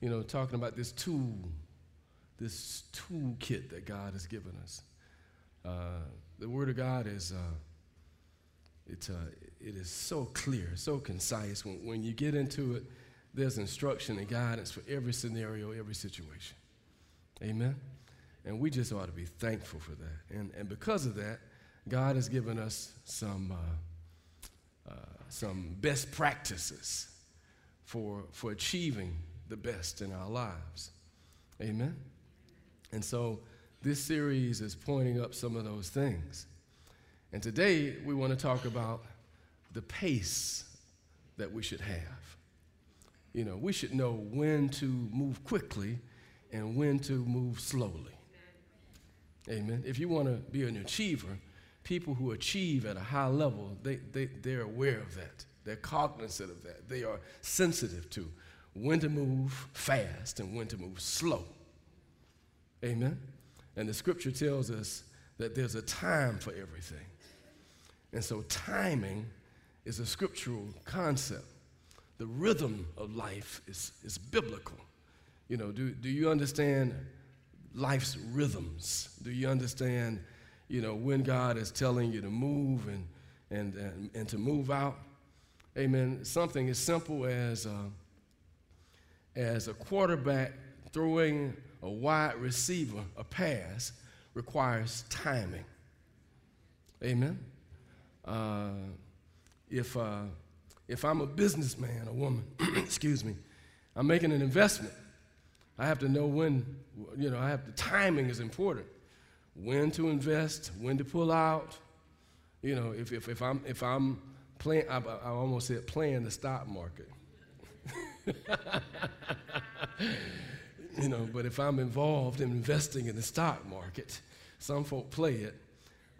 you know, talking about this tool, this toolkit that God has given us. Uh, the Word of God is, uh, it, uh, it is so clear, so concise. When, when you get into it, there's instruction and guidance for every scenario, every situation. Amen? And we just ought to be thankful for that. And, and because of that, God has given us some, uh, uh, some best practices for, for achieving the best in our lives. Amen? And so this series is pointing up some of those things. And today we want to talk about the pace that we should have. You know, we should know when to move quickly and when to move slowly. Amen. If you want to be an achiever, people who achieve at a high level, they, they, they're aware of that. They're cognizant of that. They are sensitive to when to move fast and when to move slow. Amen. And the scripture tells us that there's a time for everything. And so timing is a scriptural concept. The rhythm of life is, is biblical. You know, do, do you understand life's rhythms? Do you understand, you know, when God is telling you to move and, and, and, and to move out? Amen. Something as simple as, uh, as a quarterback throwing a wide receiver a pass requires timing. Amen. Uh, if, uh, if I'm a businessman, a woman, excuse me, I'm making an investment. I have to know when, you know, I have the timing is important. When to invest, when to pull out. You know, if, if, if I'm, if I'm playing, I, I almost said playing the stock market. you know, but if I'm involved in investing in the stock market, some folk play it,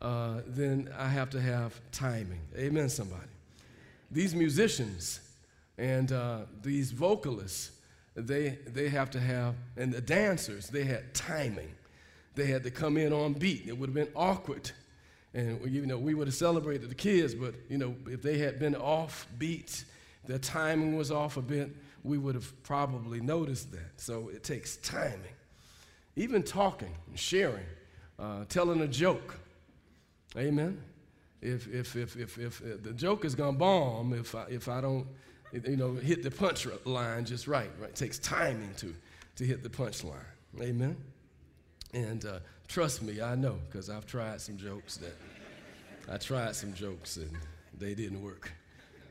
uh, then I have to have timing. Amen, somebody. These musicians and uh, these vocalists, they, they have to have, and the dancers, they had timing. They had to come in on beat. It would have been awkward. And, you know, we would have celebrated the kids, but, you know, if they had been off beat, their timing was off a bit, we would have probably noticed that. So it takes timing. Even talking, sharing, uh, telling a joke. Amen. If, if, if, if, if, if the joke is going to bomb if I, if I don't, you know, hit the punch line just right, right? It takes timing to, to hit the punch line. Amen. And uh, trust me, I know, because I've tried some jokes that, I tried some jokes and they didn't work.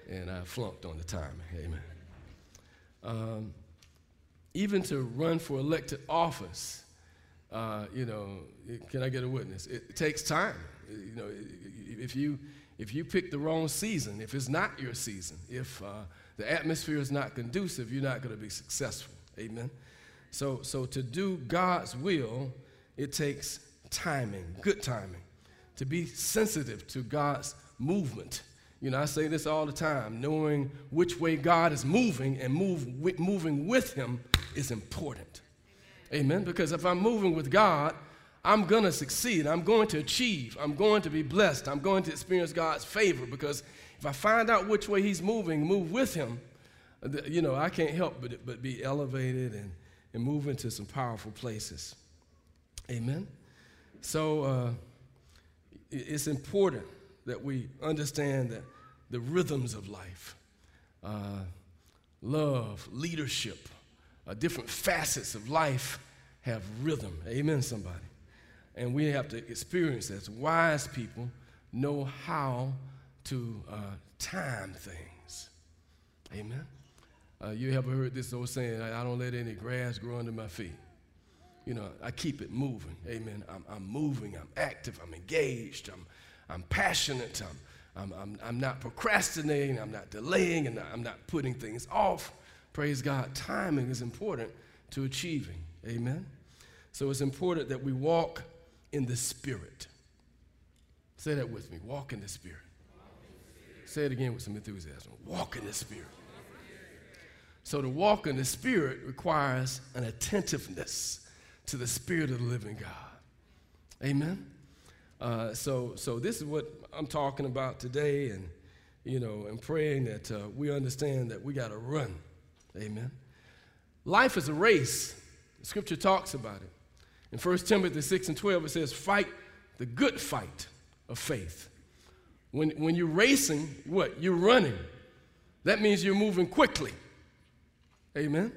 And I flunked on the timing. Amen. Um, even to run for elected office, uh, you know, can I get a witness? It, takes time. You know, if you if you pick the wrong season, if it's not your season, if uh, the atmosphere is not conducive, you're not going to be successful. Amen. So, so to do God's will, it takes timing, good timing, to be sensitive to God's movement you know, I say this all the time knowing which way God is moving and move, moving with Him is important. Amen. Amen. Because if I'm moving with God, I'm going to succeed. I'm going to achieve. I'm going to be blessed. I'm going to experience God's favor because if I find out which way He's moving, move with Him, you know, I can't help but, but be elevated and, and move into some powerful places. Amen. So uh, it's important that we understand that the rhythms of life, uh, love, leadership, uh, different facets of life have rhythm. Amen, somebody. And we have to experience as wise people know how to uh, time things. Amen. Uh, you ever heard this old saying, I don't let any grass grow under my feet? You know, I keep it moving. Amen. I'm, I'm moving, I'm active, I'm engaged, I'm, I'm passionate, I'm, I'm, I'm, I'm not procrastinating, I'm not delaying, and I'm not putting things off. Praise God. Timing is important to achieving. Amen. So it's important that we walk in the Spirit. Say that with me. Walk in the Spirit. Say it again with some enthusiasm. Walk in the Spirit. So to walk in the Spirit requires an attentiveness to the Spirit of the living God. Amen. Uh, so, so this is what I'm talking about today, and you know, and praying that uh, we understand that we got to run. Amen. Life is a race. The scripture talks about it. In 1 Timothy 6 and 12, it says, Fight the good fight of faith. When, when you're racing, what? You're running. That means you're moving quickly. Amen.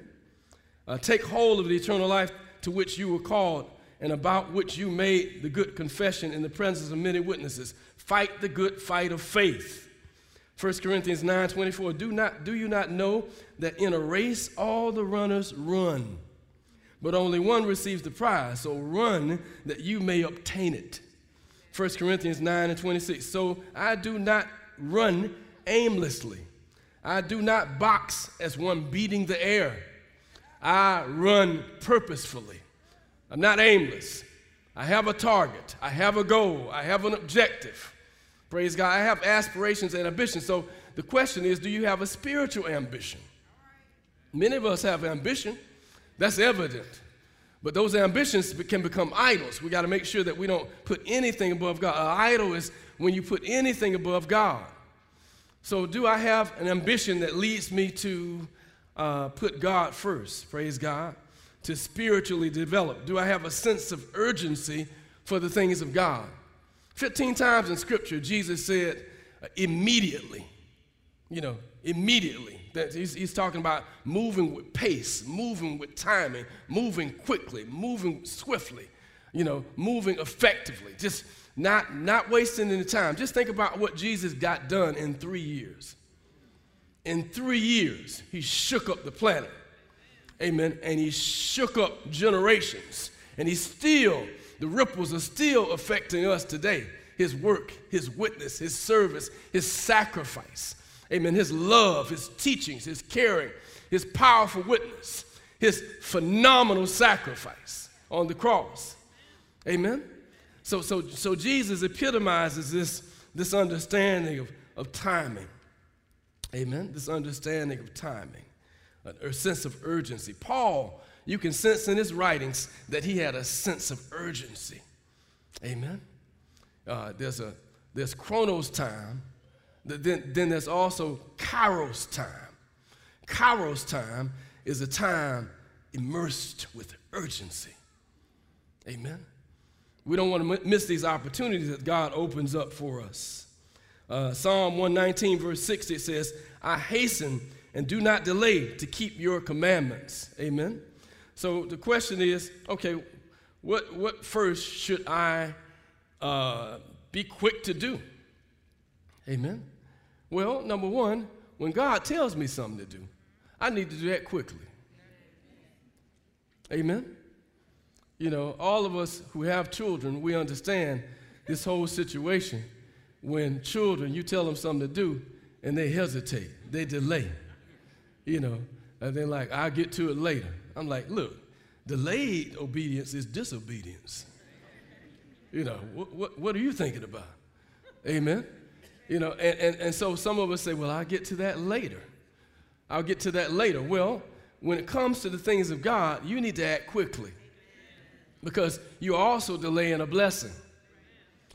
Uh, take hold of the eternal life to which you were called and about which you made the good confession in the presence of many witnesses. Fight the good fight of faith. 1 Corinthians 9 24. Do, not, do you not know that in a race all the runners run, but only one receives the prize? So run that you may obtain it. 1 Corinthians 9 and 26. So I do not run aimlessly. I do not box as one beating the air. I run purposefully. I'm not aimless. I have a target. I have a goal. I have an objective. Praise God. I have aspirations and ambitions. So the question is do you have a spiritual ambition? Many of us have ambition. That's evident. But those ambitions can become idols. We got to make sure that we don't put anything above God. An idol is when you put anything above God. So, do I have an ambition that leads me to uh, put God first? Praise God to spiritually develop? Do I have a sense of urgency for the things of God? 15 times in Scripture, Jesus said, uh, immediately. You know, immediately. That he's, he's talking about moving with pace, moving with timing, moving quickly, moving swiftly, you know, moving effectively, just not, not wasting any time. Just think about what Jesus got done in three years. In three years, he shook up the planet. Amen. And he shook up generations. And he still, the ripples are still affecting us today. His work, his witness, his service, his sacrifice. Amen. His love, his teachings, his caring, his powerful witness, his phenomenal sacrifice on the cross. Amen. So, so, so Jesus epitomizes this, this understanding of, of timing. Amen. This understanding of timing a sense of urgency. Paul, you can sense in his writings that he had a sense of urgency. Amen. Uh, there's a there's chronos time, then, then there's also kairos time. Kairos time is a time immersed with urgency. Amen. We don't want to miss these opportunities that God opens up for us. Uh, Psalm 119, verse 60 says, I hasten and do not delay to keep your commandments. Amen. So the question is okay, what, what first should I uh, be quick to do? Amen. Well, number one, when God tells me something to do, I need to do that quickly. Amen. You know, all of us who have children, we understand this whole situation. When children, you tell them something to do and they hesitate, they delay you know, and then like, I'll get to it later. I'm like, look, delayed obedience is disobedience. You know, what, what, what are you thinking about? Amen. You know, and, and, and so some of us say, well, I'll get to that later. I'll get to that later. Well, when it comes to the things of God, you need to act quickly because you're also delaying a blessing.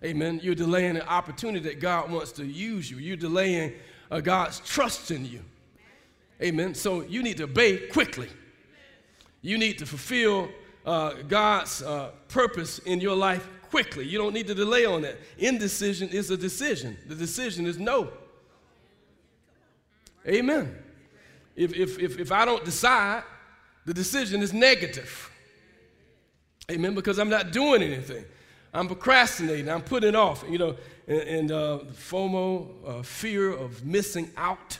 Amen. You're delaying an opportunity that God wants to use you. You're delaying uh, God's trust in you. Amen. So you need to obey quickly. You need to fulfill uh, God's uh, purpose in your life quickly. You don't need to delay on that. Indecision is a decision. The decision is no. Amen. If, if, if, if I don't decide, the decision is negative. Amen. Because I'm not doing anything. I'm procrastinating. I'm putting it off. You know, and, and uh, FOMO, uh, fear of missing out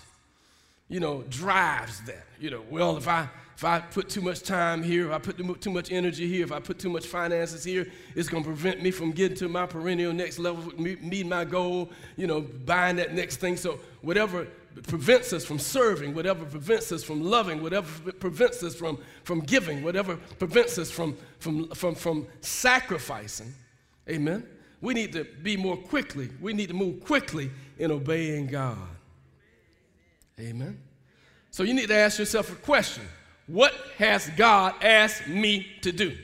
you know, drives that. You know, well, if I if I put too much time here, if I put too much energy here, if I put too much finances here, it's going to prevent me from getting to my perennial next level, meeting my goal, you know, buying that next thing. So whatever prevents us from serving, whatever prevents us from loving, whatever prevents us from, from giving, whatever prevents us from, from, from, from sacrificing, amen, we need to be more quickly, we need to move quickly in obeying God. Amen. So you need to ask yourself a question What has God asked me to do?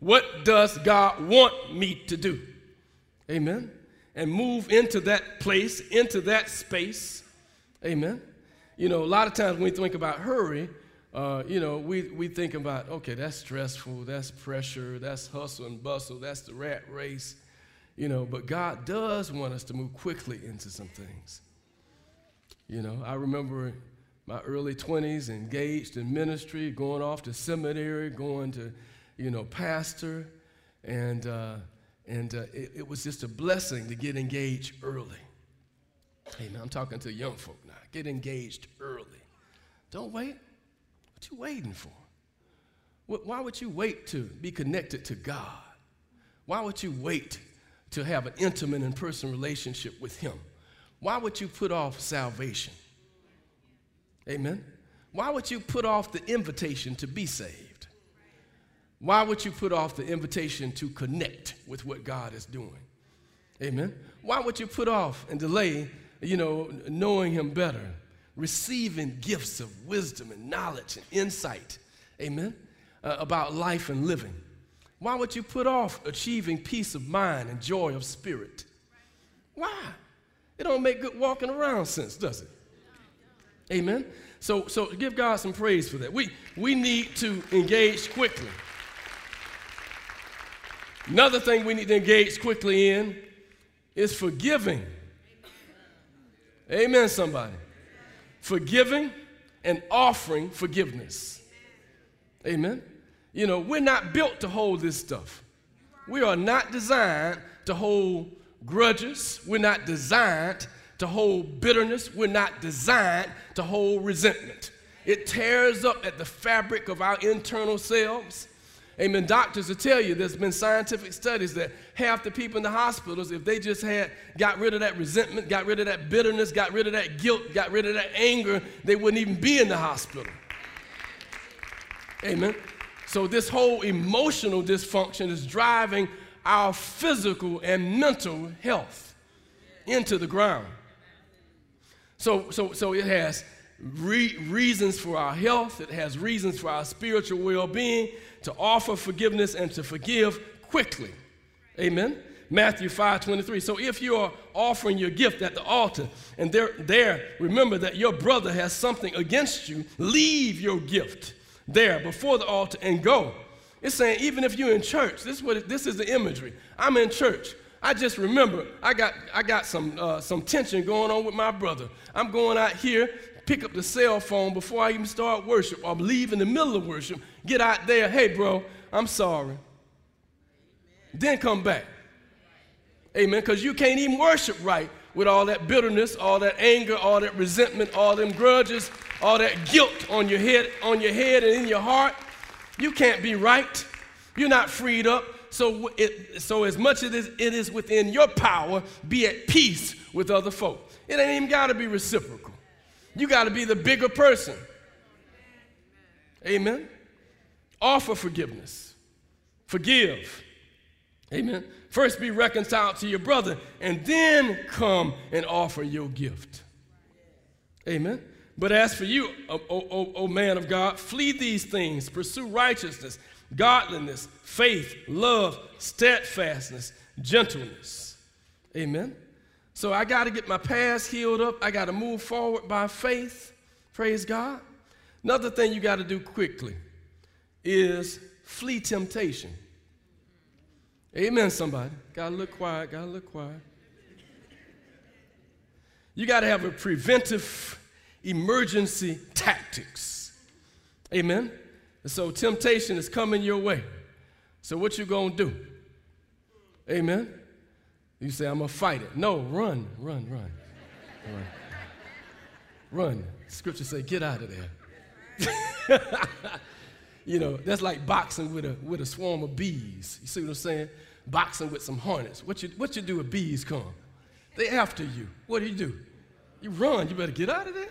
What does God want me to do? Amen. And move into that place, into that space. Amen. You know, a lot of times when we think about hurry, uh, you know, we, we think about, okay, that's stressful, that's pressure, that's hustle and bustle, that's the rat race, you know, but God does want us to move quickly into some things. You know, I remember my early 20s engaged in ministry, going off to seminary, going to, you know, pastor, and, uh, and uh, it, it was just a blessing to get engaged early. Hey, now I'm talking to young folk now. Get engaged early. Don't wait. What you waiting for? Why would you wait to be connected to God? Why would you wait to have an intimate and personal relationship with Him? Why would you put off salvation? Amen. Why would you put off the invitation to be saved? Why would you put off the invitation to connect with what God is doing? Amen. Why would you put off and delay, you know, knowing Him better, receiving gifts of wisdom and knowledge and insight, amen, uh, about life and living? Why would you put off achieving peace of mind and joy of spirit? Why? It don't make good walking around sense, does it? Amen. So, so give God some praise for that. We, we need to engage quickly. Another thing we need to engage quickly in is forgiving. Amen, somebody forgiving and offering forgiveness. Amen. You know, we're not built to hold this stuff. We are not designed to hold grudges. We're not designed to hold bitterness. We're not designed to hold resentment. It tears up at the fabric of our internal selves. Amen. Doctors will tell you there's been scientific studies that half the people in the hospitals, if they just had got rid of that resentment, got rid of that bitterness, got rid of that guilt, got rid of that anger, they wouldn't even be in the hospital. Amen. So this whole emotional dysfunction is driving our physical and mental health into the ground. So, so, so it has re- reasons for our health, it has reasons for our spiritual well being, to offer forgiveness and to forgive quickly. Amen. Matthew 5 23. So if you are offering your gift at the altar and there, there, remember that your brother has something against you, leave your gift there before the altar and go. It's saying even if you're in church, this is, what it, this is the imagery. I'm in church. I just remember I got, I got some, uh, some tension going on with my brother. I'm going out here pick up the cell phone before I even start worship or leave in the middle of worship, get out there, hey, bro, I'm sorry. Amen. Then come back. Amen. Because you can't even worship right with all that bitterness, all that anger, all that resentment, all them grudges, all that guilt on your head, on your head and in your heart. You can't be right. You're not freed up. So, it, so as much as it is within your power, be at peace with other folk. It ain't even got to be reciprocal. You got to be the bigger person. Amen. Offer forgiveness. Forgive. Amen. First be reconciled to your brother and then come and offer your gift. Amen. But as for you, O, man of God, flee these things, pursue righteousness, godliness, faith, love, steadfastness, gentleness. Amen. So I got to get my past healed up. I got to move forward by faith. Praise God. Another thing you got to do quickly is flee temptation. Amen, somebody. Got to look quiet, got to look quiet. You got to have a preventive emergency tactics. Amen. And so temptation is coming your way. So what you going to do? Amen. You say, I'm going to fight it. No, run, run, run. Run. run. Scripture say, get out of there. you know, that's like boxing with a, with a swarm of bees. You see what I'm saying? Boxing with some hornets. What you, what you do if bees come? They after you. What do you do? You run. You better get out of there.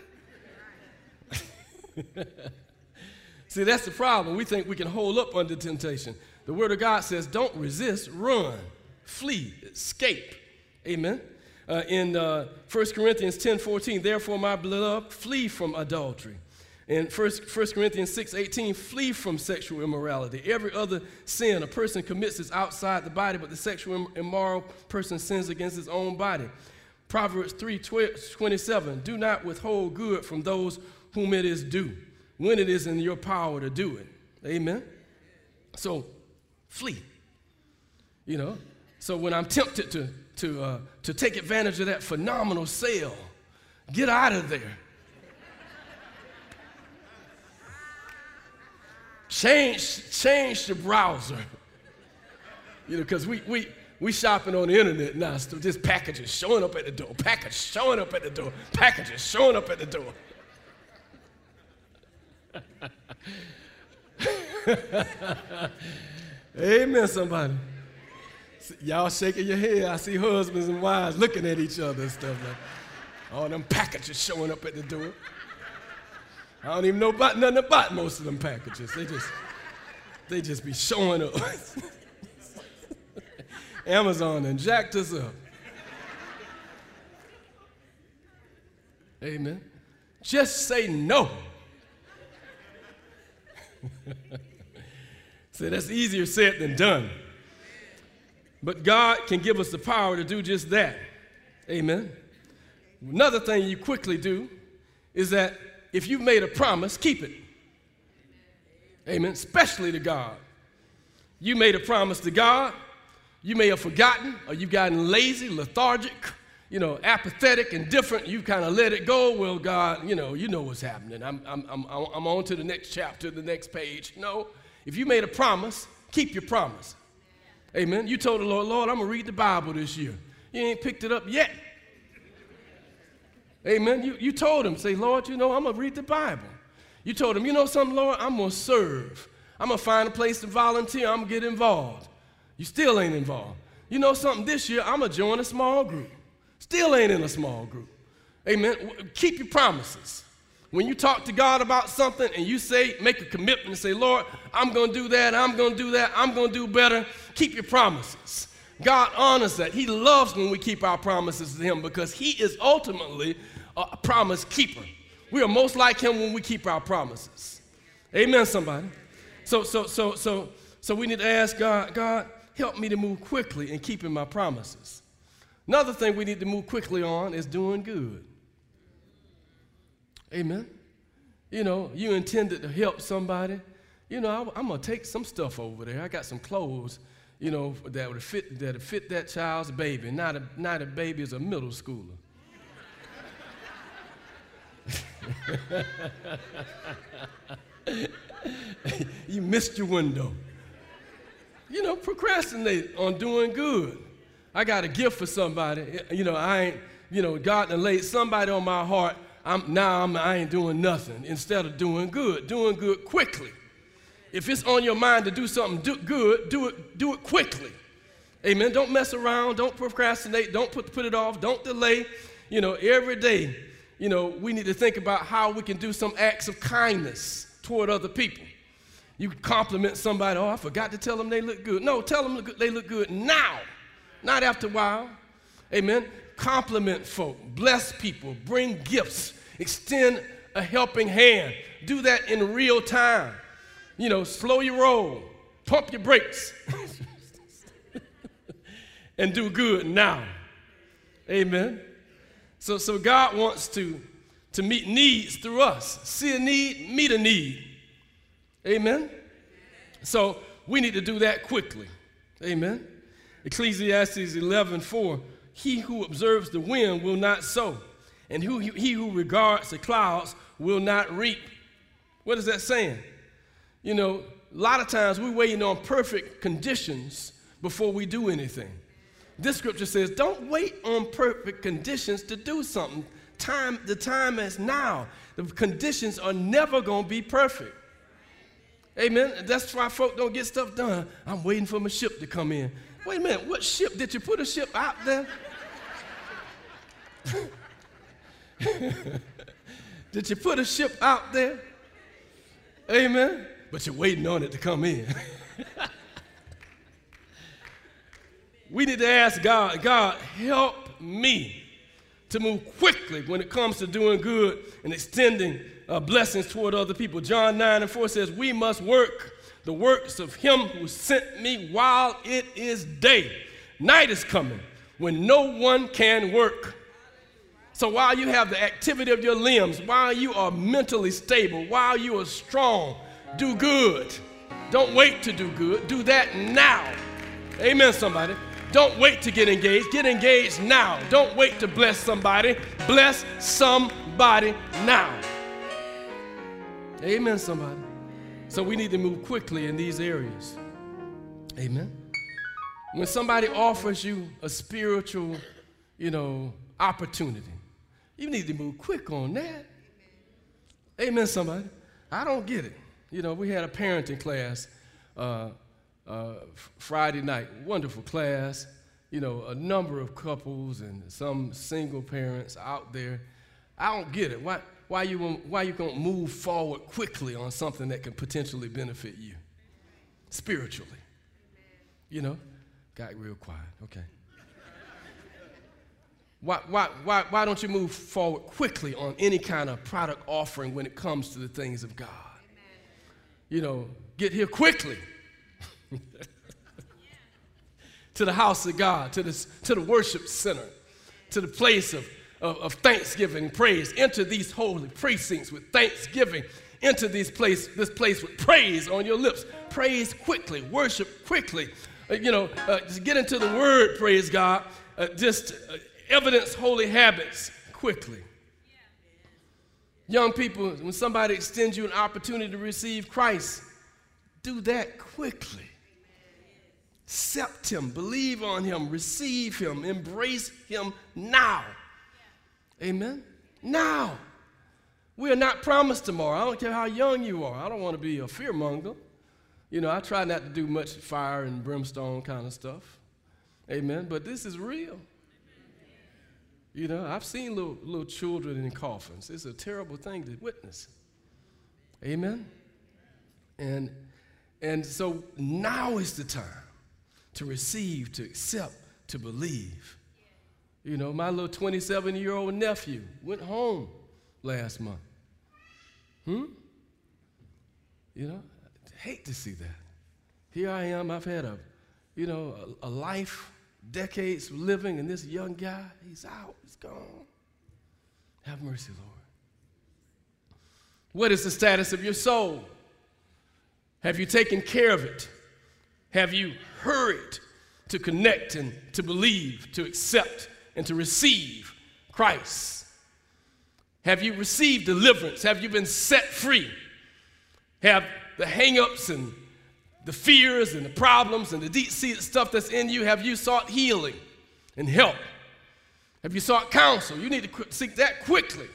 See, that's the problem. We think we can hold up under temptation. The Word of God says, don't resist, run flee, escape. Amen. Uh, in uh, 1 Corinthians 10 14, therefore, my beloved, flee from adultery. In 1, 1 Corinthians 6 18, flee from sexual immorality. Every other sin a person commits is outside the body, but the sexual immoral person sins against his own body. Proverbs 3 27, do not withhold good from those whom it is due. when it is in your power to do it. Amen. So flee. You know, so when I'm tempted to, to, uh, to take advantage of that phenomenal sale, get out of there. change, change the browser. You know, because we, we, we shopping on the internet now, so this packages showing up at the door, package showing up at the door, packages showing up at the door. Amen, somebody. Y'all shaking your head. I see husbands and wives looking at each other and stuff like all them packages showing up at the door. I don't even know about nothing about most of them packages. They just they just be showing up. Amazon and jacked us up. Amen. Just say no. so that's easier said than done. But God can give us the power to do just that. Amen. Another thing you quickly do is that if you've made a promise, keep it. Amen. Especially to God. You made a promise to God. You may have forgotten, or you've gotten lazy, lethargic, you know, apathetic, and different, You kind of let it go. Well, God, you know, you know what's happening. I'm, I'm, I'm, I'm on to the next chapter, the next page. No. If you made a promise, keep your promise. Amen. You told the Lord, Lord, I'm going to read the Bible this year. You ain't picked it up yet. Amen. You, you told him, say, Lord, you know, I'm going to read the Bible. You told him, you know something, Lord, I'm going to serve. I'm going to find a place to volunteer. I'm going to get involved. You still ain't involved. You know something, this year, I'm going to join a small group. Still ain't in a small group. Amen. Keep your promises. When you talk to God about something and you say, make a commitment and say, Lord, I'm going to do that, I'm going to do that, I'm going to do better, keep your promises. God honors that. He loves when we keep our promises to Him because He is ultimately a promise keeper. We are most like Him when we keep our promises. Amen, somebody. So, so, so, so, so we need to ask God, God, help me to move quickly in keeping my promises. Another thing we need to move quickly on is doing good. Amen. You know, you intended to help somebody. You know, I, am gonna take some stuff over there. I got some clothes, you know, that would fit that fit that child's baby. Not a not a baby is a middle schooler. you missed your window. You know, procrastinate on doing good. I got a gift for somebody. You know, I ain't, you know, God done laid somebody on my heart I'm, now I'm, I ain't doing nothing instead of doing good, doing good quickly. If it's on your mind to do something do good, do it, do it quickly. Amen. Don't mess around. Don't procrastinate. Don't put, put it off. Don't delay. You know, every day, you know, we need to think about how we can do some acts of kindness toward other people. You compliment somebody, oh, I forgot to tell them they look good. No, tell them they look good now, not after a while. Amen compliment folk, bless people, bring gifts, extend a helping hand. Do that in real time. You know, slow your roll, pump your brakes, and do good now. Amen. So, so God wants to, to meet needs through us. See a need, meet a need. Amen. So we need to do that quickly. Amen. Ecclesiastes 11 4 he who observes the wind will not sow, and who, he who regards the clouds will not reap. What is that saying? You know, a lot of times we're waiting on perfect conditions before we do anything. This scripture says, don't wait on perfect conditions to do something. Time, the time is now. The conditions are never going to be perfect. Amen. That's why folk don't get stuff done. I'm waiting for my ship to come in. Wait a minute, what ship? Did you put a ship out there? Did you put a ship out there? Amen. But you're waiting on it to come in. we need to ask God, God, help me to move quickly when it comes to doing good and extending uh, blessings toward other people. John 9 and 4 says, We must work the works of him who sent me while it is day. Night is coming when no one can work. So while you have the activity of your limbs, while you are mentally stable, while you are strong, do good. Don't wait to do good. Do that now. Amen, somebody. Don't wait to get engaged. Get engaged now. Don't wait to bless somebody. Bless somebody now. Amen, somebody. So we need to move quickly in these areas. Amen. When somebody offers you a spiritual, you know, opportunity, you need to move quick on that. Amen, somebody. I don't get it. You know, we had a parenting class uh, uh, Friday night, wonderful class. You know, a number of couples and some single parents out there. I don't get it. Why, why you why you gonna move forward quickly on something that can potentially benefit you spiritually? You know, got real quiet. Okay. Why, why, why, why don't you move forward quickly on any kind of product offering when it comes to the things of God? You know, get here quickly to the house of God, to, this, to the worship center, to the place of, of, of thanksgiving praise. Enter these holy precincts with thanksgiving. Enter these place, this place with praise on your lips. Praise quickly, worship quickly. Uh, you know, uh, just get into the word, praise God. Uh, just uh, evidence holy habits quickly. Young people, when somebody extends you an opportunity to receive Christ, do that quickly. Accept Him, believe on Him, receive Him, embrace Him now. Amen? Now. We are not promised tomorrow. I don't care how young you are. I don't want to be a fearmonger. You know, I try not to do much fire and brimstone kind of stuff. Amen. But this is real. You know, I've seen little, little children in coffins. It's a terrible thing to witness. Amen. And and so now is the time to receive, to accept, to believe. You know, my little 27 year old nephew went home last month. Hmm? You know, I hate to see that. Here I am, I've had a, you know, a, a life, decades of living, and this young guy, he's out, he's gone. Have mercy, Lord. What is the status of your soul? Have you taken care of it? Have you hurried to connect and to believe, to accept, and to receive Christ? Have you received deliverance? Have you been set free? Have the hangups and the fears and the problems and the deep seated stuff that's in you, have you sought healing and help? Have you sought counsel? You need to seek that quickly.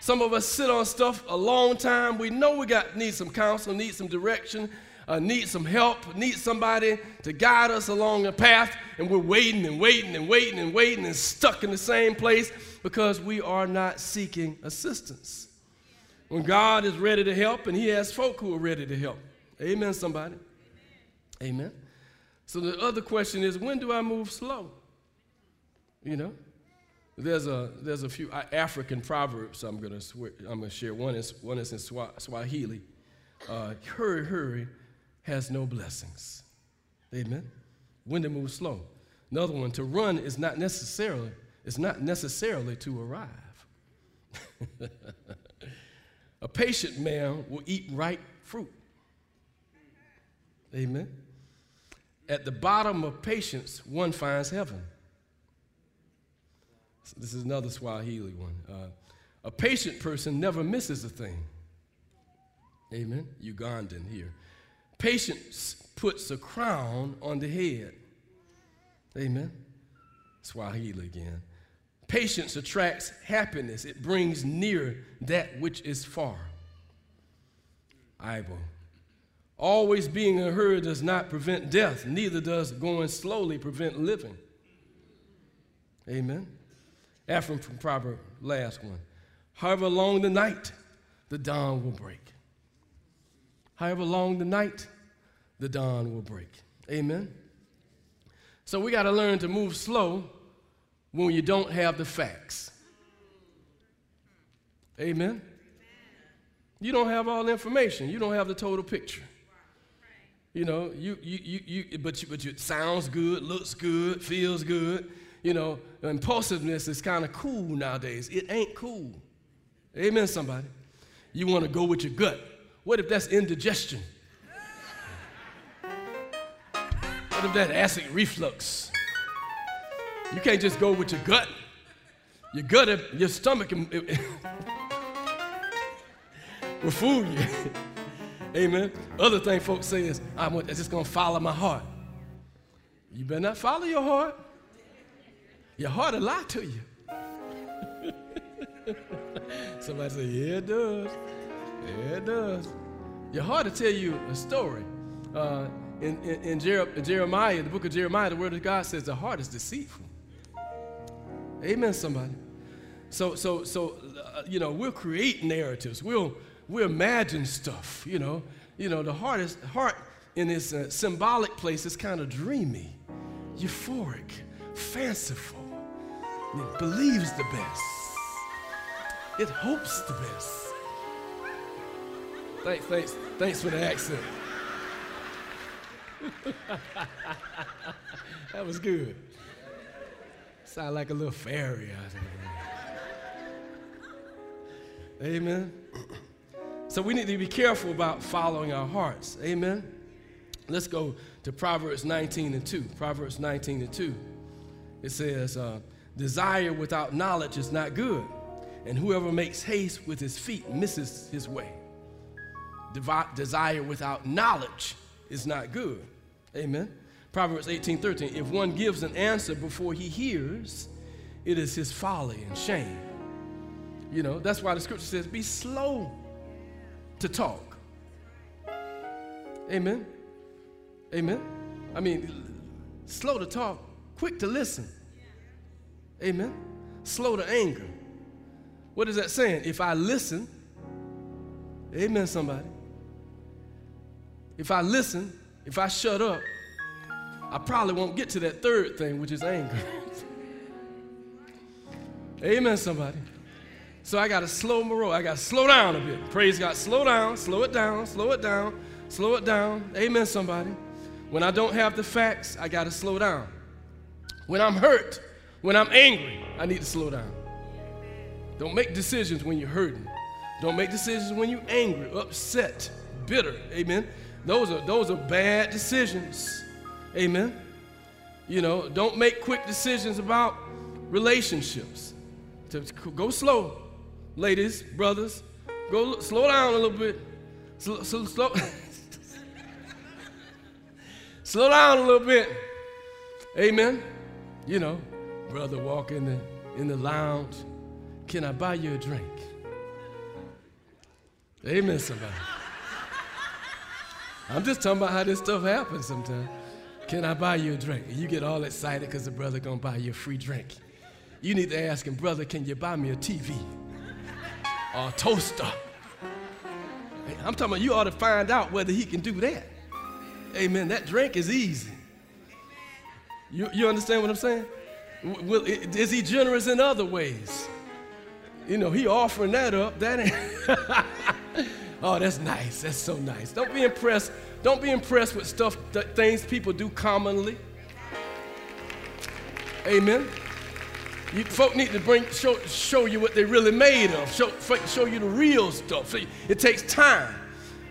Some of us sit on stuff a long time. We know we got need some counsel, need some direction, uh, need some help, need somebody to guide us along a path, and we're waiting and waiting and waiting and waiting and stuck in the same place because we are not seeking assistance. When God is ready to help, and He has folk who are ready to help. Amen, somebody. Amen. Amen. So the other question is, when do I move slow? You know, there's a, there's a few African proverbs I'm going to I'm gonna share. One is, one is in Swahili. Uh, hurry, hurry has no blessings. Amen. When to move slow. Another one, to run is not necessarily, is not necessarily to arrive. a patient man will eat ripe fruit. Amen. At the bottom of patience, one finds heaven. This is another Swahili one. Uh, a patient person never misses a thing. Amen. Ugandan here. Patience puts a crown on the head. Amen. Swahili again. Patience attracts happiness, it brings near that which is far. Ibo. Always being in a hurry does not prevent death, neither does going slowly prevent living. Amen. Ephraim from Proverb, last one. However long the night, the dawn will break. However long the night, the dawn will break. Amen. So we got to learn to move slow when you don't have the facts. Amen. You don't have all the information. You don't have the total picture. You know, you, you, you, you but, you, but you, it sounds good, looks good, feels good. you know, impulsiveness is kind of cool nowadays. It ain't cool. Amen, somebody. You want to go with your gut. What if that's indigestion? If that's acid reflux? You can't just go with your gut. Your gut, your stomach will fool you. Amen. Other thing folks say is, I'm just going to follow my heart. You better not follow your heart. Your heart will lie to you. Somebody say, yeah, it does. Yeah, it does. Your heart will tell you a story. Uh, in, in, in, Jer- in Jeremiah, the book of Jeremiah, the word of God says the heart is deceitful. Amen, somebody. So, so, so, uh, you know, we'll create narratives. We'll, we'll imagine stuff. You know, you know, the heart is heart in its uh, symbolic place is kind of dreamy, euphoric, fanciful. It believes the best. It hopes the best. Thanks, thanks, thanks for the accent. that was good. Sound like a little fairy out there. Amen. So we need to be careful about following our hearts. Amen. Let's go to Proverbs 19 and 2. Proverbs 19 and 2. It says, uh, Desire without knowledge is not good, and whoever makes haste with his feet misses his way. Devi- desire without knowledge is not good. Amen. Proverbs 18 13. If one gives an answer before he hears, it is his folly and shame. You know, that's why the scripture says, be slow to talk. Amen. Amen. I mean, slow to talk, quick to listen. Amen. Slow to anger. What is that saying? If I listen, amen, somebody. If I listen, if I shut up, I probably won't get to that third thing, which is anger. amen, somebody. So I got to slow my roll. I got to slow down a bit. Praise God. Slow down, slow it down, slow it down, slow it down. Amen, somebody. When I don't have the facts, I got to slow down. When I'm hurt, when I'm angry, I need to slow down. Don't make decisions when you're hurting. Don't make decisions when you're angry, upset, bitter. Amen. Those are those are bad decisions. Amen. You know, don't make quick decisions about relationships. Go slow ladies, brothers, go slow down a little bit. Slow, slow, slow, slow down a little bit. Amen. You know, brother walk in the in the lounge. Can I buy you a drink? Amen, somebody. I'm just talking about how this stuff happens sometimes. Can I buy you a drink? And you get all excited because the brother gonna buy you a free drink. You need to ask him, brother, can you buy me a TV? or a toaster. I'm talking about you ought to find out whether he can do that. Amen. That drink is easy. You, you understand what I'm saying? Is he generous in other ways? You know, he offering that up. That ain't. oh, that's nice. That's so nice. Don't be impressed. Don't be impressed with stuff, things people do commonly. Amen. You, folk need to bring, show, show you what they're really made of, show, show you the real stuff. It takes time.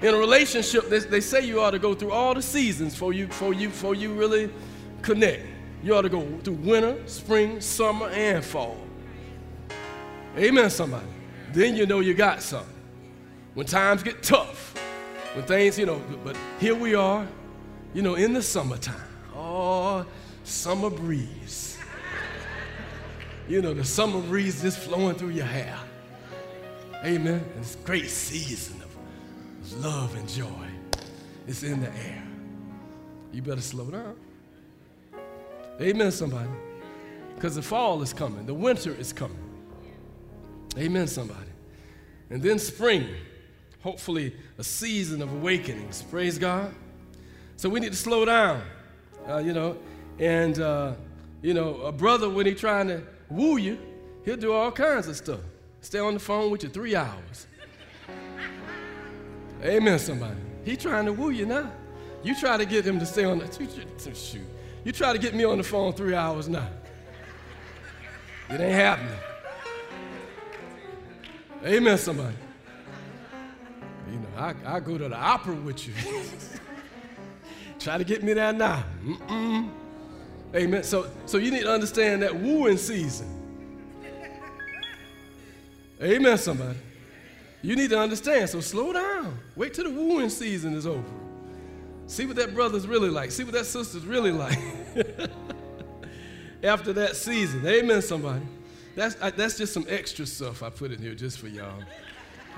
In a relationship, they, they say you ought to go through all the seasons for you, for you, for you really connect. You ought to go through winter, spring, summer, and fall. Amen, somebody. Then you know you got something. When times get tough, when things, you know, but here we are, you know, in the summertime. Oh, summer breeze you know, the summer breeze just flowing through your hair. Amen. And it's a great season of love and joy. It's in the air. You better slow down. Amen, somebody. Because the fall is coming, the winter is coming. Amen, somebody. And then spring, hopefully a season of awakenings. Praise God. So we need to slow down, uh, you know. And, uh, you know, a brother, when he trying to woo you, he'll do all kinds of stuff. Stay on the phone with you three hours. Amen, somebody. He trying to woo you now. You try to get him to stay on the shoot. You try to get me on the phone three hours now. It ain't happening. Amen, somebody. You know, I, I go to the opera with you. Try to get me there now. Mm-mm. Amen. So, so you need to understand that wooing season. Amen, somebody. You need to understand. So slow down. Wait till the wooing season is over. See what that brother's really like. See what that sister's really like. After that season. Amen, somebody. That's, I, that's just some extra stuff I put in here just for y'all.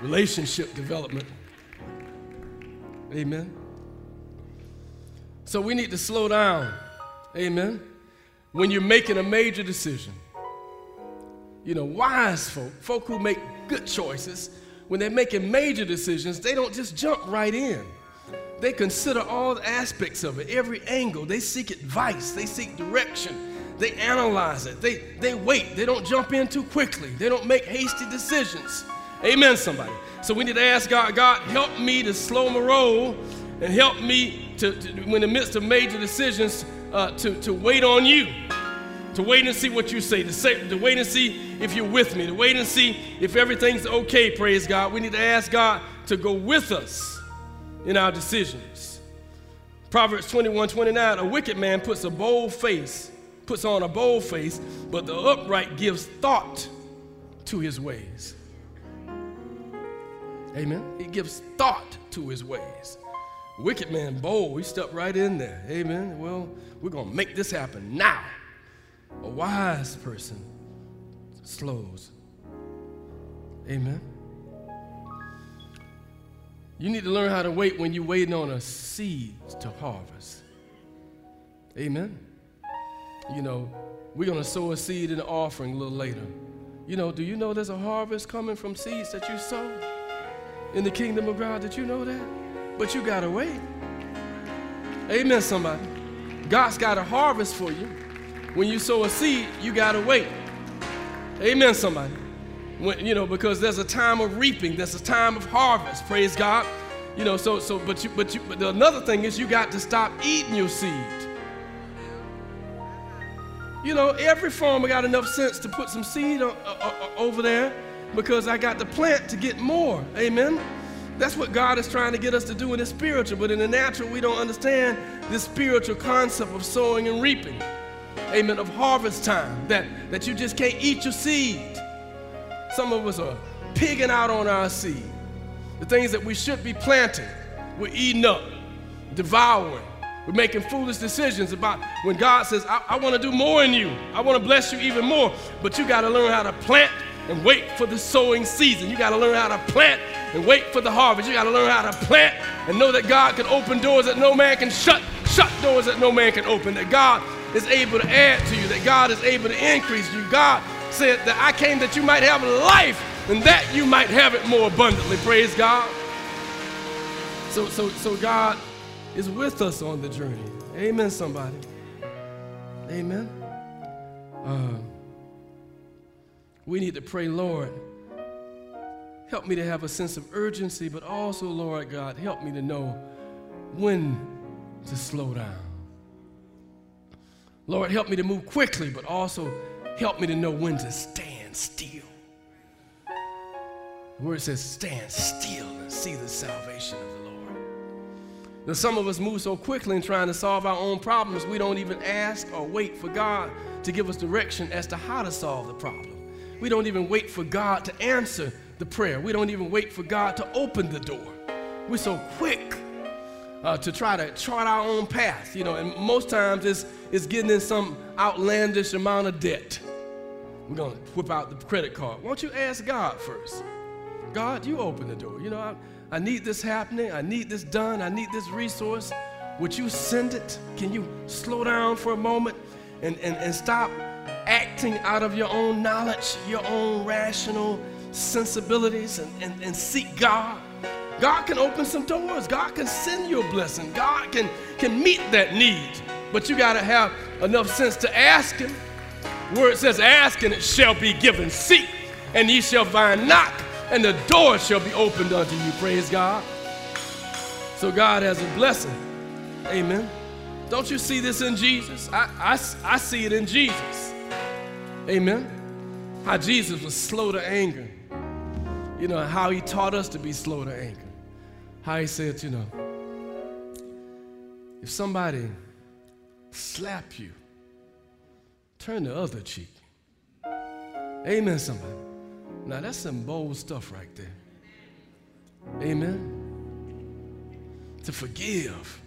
Relationship development. Amen. So we need to slow down. Amen. When you're making a major decision. You know, wise folk, folk who make good choices, when they're making major decisions, they don't just jump right in. They consider all aspects of it, every angle. They seek advice, they seek direction, they analyze it, they, they wait, they don't jump in too quickly, they don't make hasty decisions. Amen, somebody. So we need to ask God, God, help me to slow my roll and help me to, to in the midst of major decisions, uh, to, to wait on you, to wait and see what you say, to, say, to wait and see if you're with me, to wait and see if everything's okay, praise God. We need to ask God to go with us in our decisions. Proverbs 21 29, a wicked man puts a bold face, puts on a bold face, but the upright gives thought to his ways. Amen. He gives thought to his ways. Wicked man, bold, he stepped right in there. Amen. Well, we're going to make this happen now. A wise person slows. Amen. You need to learn how to wait when you're waiting on a seed to harvest. Amen. You know, we're going to sow a seed in the offering a little later. You know, do you know there's a harvest coming from seeds that you sow in the kingdom of God? Did you know that? but you got to wait. Amen, somebody. God's got a harvest for you. When you sow a seed, you got to wait. Amen, somebody. When, you know, because there's a time of reaping, there's a time of harvest. Praise God. You know, so so but you but you but another thing is you got to stop eating your seed. You know, every farmer got enough sense to put some seed o- over there because I got the plant to get more. Amen. That's what God is trying to get us to do in the spiritual, but in the natural, we don't understand this spiritual concept of sowing and reaping. Amen. Of harvest time, that, that you just can't eat your seed. Some of us are pigging out on our seed. The things that we should be planting, we're eating up, devouring. We're making foolish decisions about when God says, I, I want to do more in you. I want to bless you even more. But you got to learn how to plant and wait for the sowing season. You got to learn how to plant and wait for the harvest. You got to learn how to plant and know that God can open doors that no man can shut, shut doors that no man can open, that God is able to add to you, that God is able to increase you. God said that I came that you might have life and that you might have it more abundantly. Praise God. So, so, so God is with us on the journey. Amen, somebody. Amen. Uh, we need to pray, Lord, help me to have a sense of urgency, but also, Lord God, help me to know when to slow down. Lord, help me to move quickly, but also help me to know when to stand still. The word says, stand still and see the salvation of the Lord. Now, some of us move so quickly in trying to solve our own problems, we don't even ask or wait for God to give us direction as to how to solve the problem. We don't even wait for God to answer the prayer. We don't even wait for God to open the door. We're so quick uh, to try to chart our own path, you know, and most times it's, it's getting in some outlandish amount of debt. We're going to whip out the credit card. Won't you ask God first? God, you open the door. You know, I, I need this happening. I need this done. I need this resource. Would you send it? Can you slow down for a moment and, and, and stop acting out of your own knowledge, your own rational sensibilities, and, and, and seek God. God can open some doors. God can send you a blessing. God can, can meet that need. But you got to have enough sense to ask Him. Where it says, Ask and it shall be given. Seek and ye shall find. Knock and the door shall be opened unto you. Praise God. So God has a blessing. Amen. Don't you see this in Jesus? I, I, I see it in Jesus. Amen. how Jesus was slow to anger. You know, how he taught us to be slow to anger. How he said, you know, if somebody slap you, turn the other cheek. Amen, somebody. Now that's some bold stuff right there. Amen. To forgive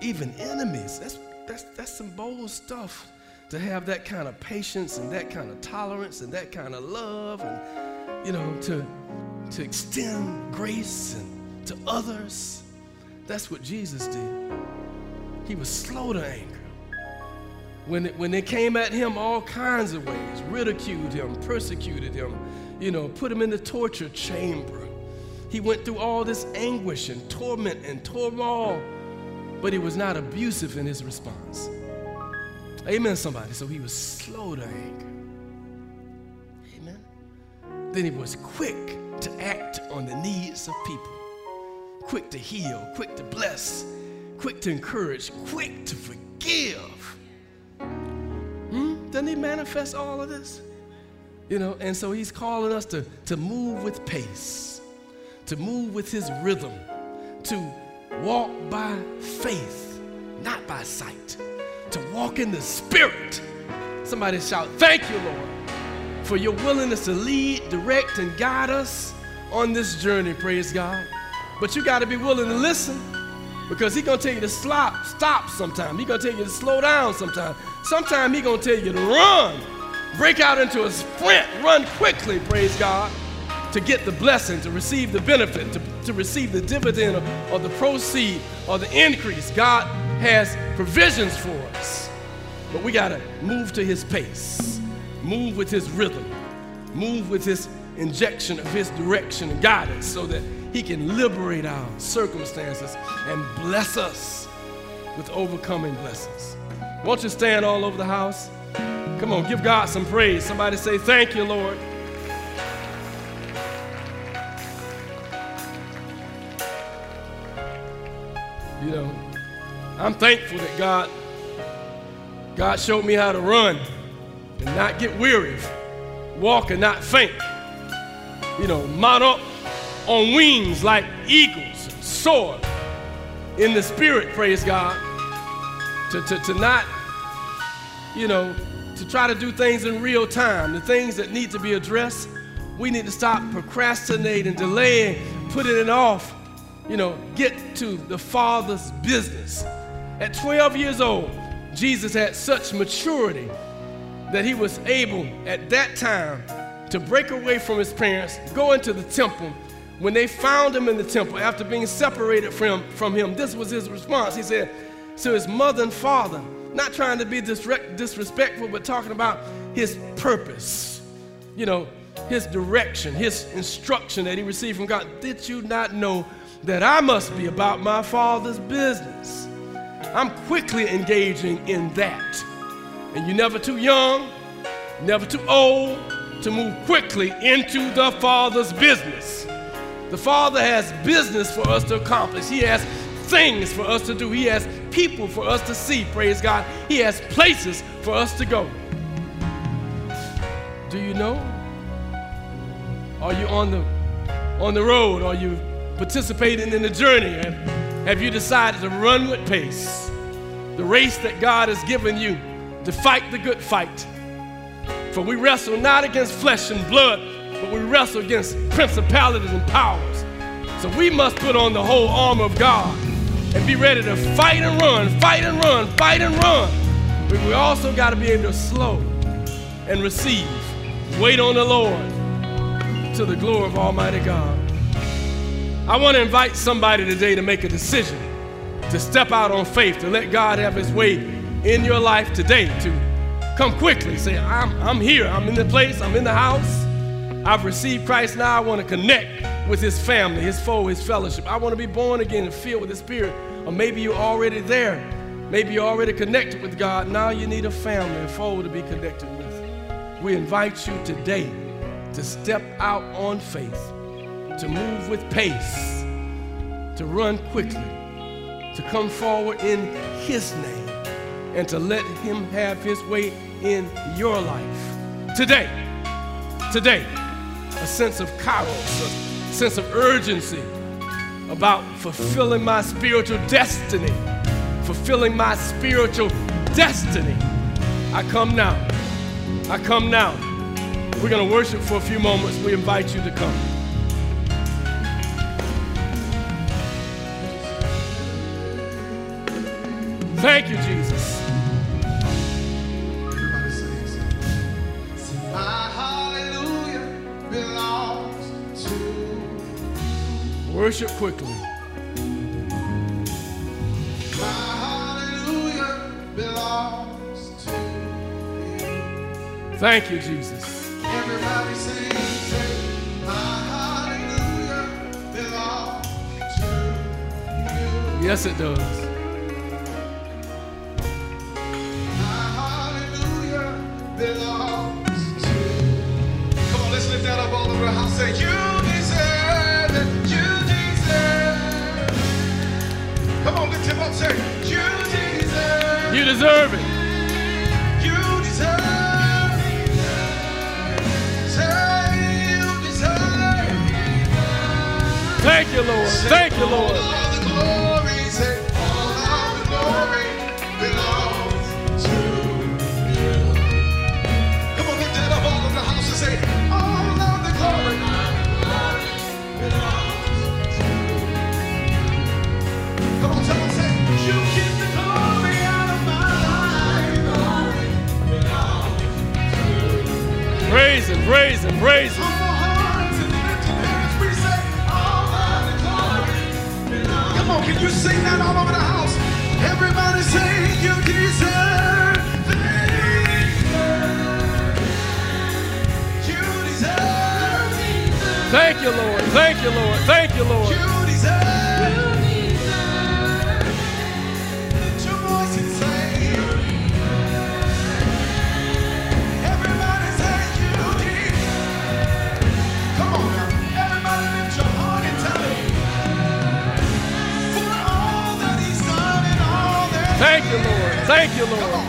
even enemies. That's that's that's some bold stuff to have that kind of patience and that kind of tolerance and that kind of love and you know to to extend grace and to others. That's what Jesus did. He was slow to anger. When, it, when they came at him all kinds of ways, ridiculed him, persecuted him, you know, put him in the torture chamber. He went through all this anguish and torment and turmoil, but he was not abusive in his response. Amen, somebody. So he was slow to anger. Amen. Then he was quick to act on the needs of people, quick to heal, quick to bless, quick to encourage, quick to forgive. Hmm? Doesn't he manifest all of this? You know, and so he's calling us to, to move with pace, to move with his rhythm, to walk by faith, not by sight to walk in the Spirit. Somebody shout, Thank you, Lord, for your willingness to lead, direct, and guide us on this journey, praise God. But you got to be willing to listen because He's going to tell you to stop, stop sometime. He's going to tell you to slow down sometime. Sometime He's going to tell you to run, break out into a sprint, run quickly, praise God, to get the blessing, to receive the benefit, to, to receive the dividend or, or the proceed or the increase. God has provisions for us. But we got to move to his pace, move with his rhythm, move with his injection of his direction and guidance so that he can liberate our circumstances and bless us with overcoming blessings. Won't you stand all over the house? Come on, give God some praise. Somebody say, Thank you, Lord. You know, I'm thankful that God, God showed me how to run and not get weary, walk and not faint. You know, mount up on wings like eagles, soar in the spirit, praise God. To, to, to not, you know, to try to do things in real time, the things that need to be addressed, we need to stop procrastinating, delaying, putting it off. You know, get to the Father's business. At 12 years old, Jesus had such maturity that he was able at that time to break away from his parents, go into the temple. When they found him in the temple after being separated from, from him, this was his response. He said to his mother and father, not trying to be disrespectful, but talking about his purpose, you know, his direction, his instruction that he received from God. Did you not know that I must be about my father's business? I'm quickly engaging in that. And you're never too young, never too old to move quickly into the Father's business. The Father has business for us to accomplish. He has things for us to do. He has people for us to see, praise God. He has places for us to go. Do you know? Are you on the on the road? Are you participating in the journey? Have you decided to run with pace? The race that God has given you to fight the good fight. For we wrestle not against flesh and blood, but we wrestle against principalities and powers. So we must put on the whole armor of God and be ready to fight and run, fight and run, fight and run. But we also got to be able to slow and receive. Wait on the Lord to the glory of Almighty God. I want to invite somebody today to make a decision to step out on faith, to let God have His way in your life today, to come quickly. Say, I'm, I'm here, I'm in the place, I'm in the house. I've received Christ now. I want to connect with His family, His foe, His fellowship. I want to be born again and filled with the Spirit. Or maybe you're already there. Maybe you're already connected with God. Now you need a family, a foe to be connected with. We invite you today to step out on faith to move with pace, to run quickly, to come forward in His name, and to let Him have His way in your life. Today, today a sense of kairos, a sense of urgency about fulfilling my spiritual destiny, fulfilling my spiritual destiny. I come now. I come now. We're going to worship for a few moments. We invite you to come. Thank you, Jesus. Everybody sings. My hallelujah belongs to Worship quickly. my hallelujah belongs to you. Thank you, Jesus. Everybody sing, my hallelujah belongs to you. Yes, it does. You deserve it. You deserve it. Come on, lift him up. Say, you deserve it. You deserve it. You deserve it. Say, you deserve it. Thank you, Lord. Thank you, Lord. Glory belongs. Come on, can you sing that all over the house? Everybody say, you deserve it. You deserve it. Thank you, Lord. Thank you, Lord. Thank you, Lord. Thank you, Lord.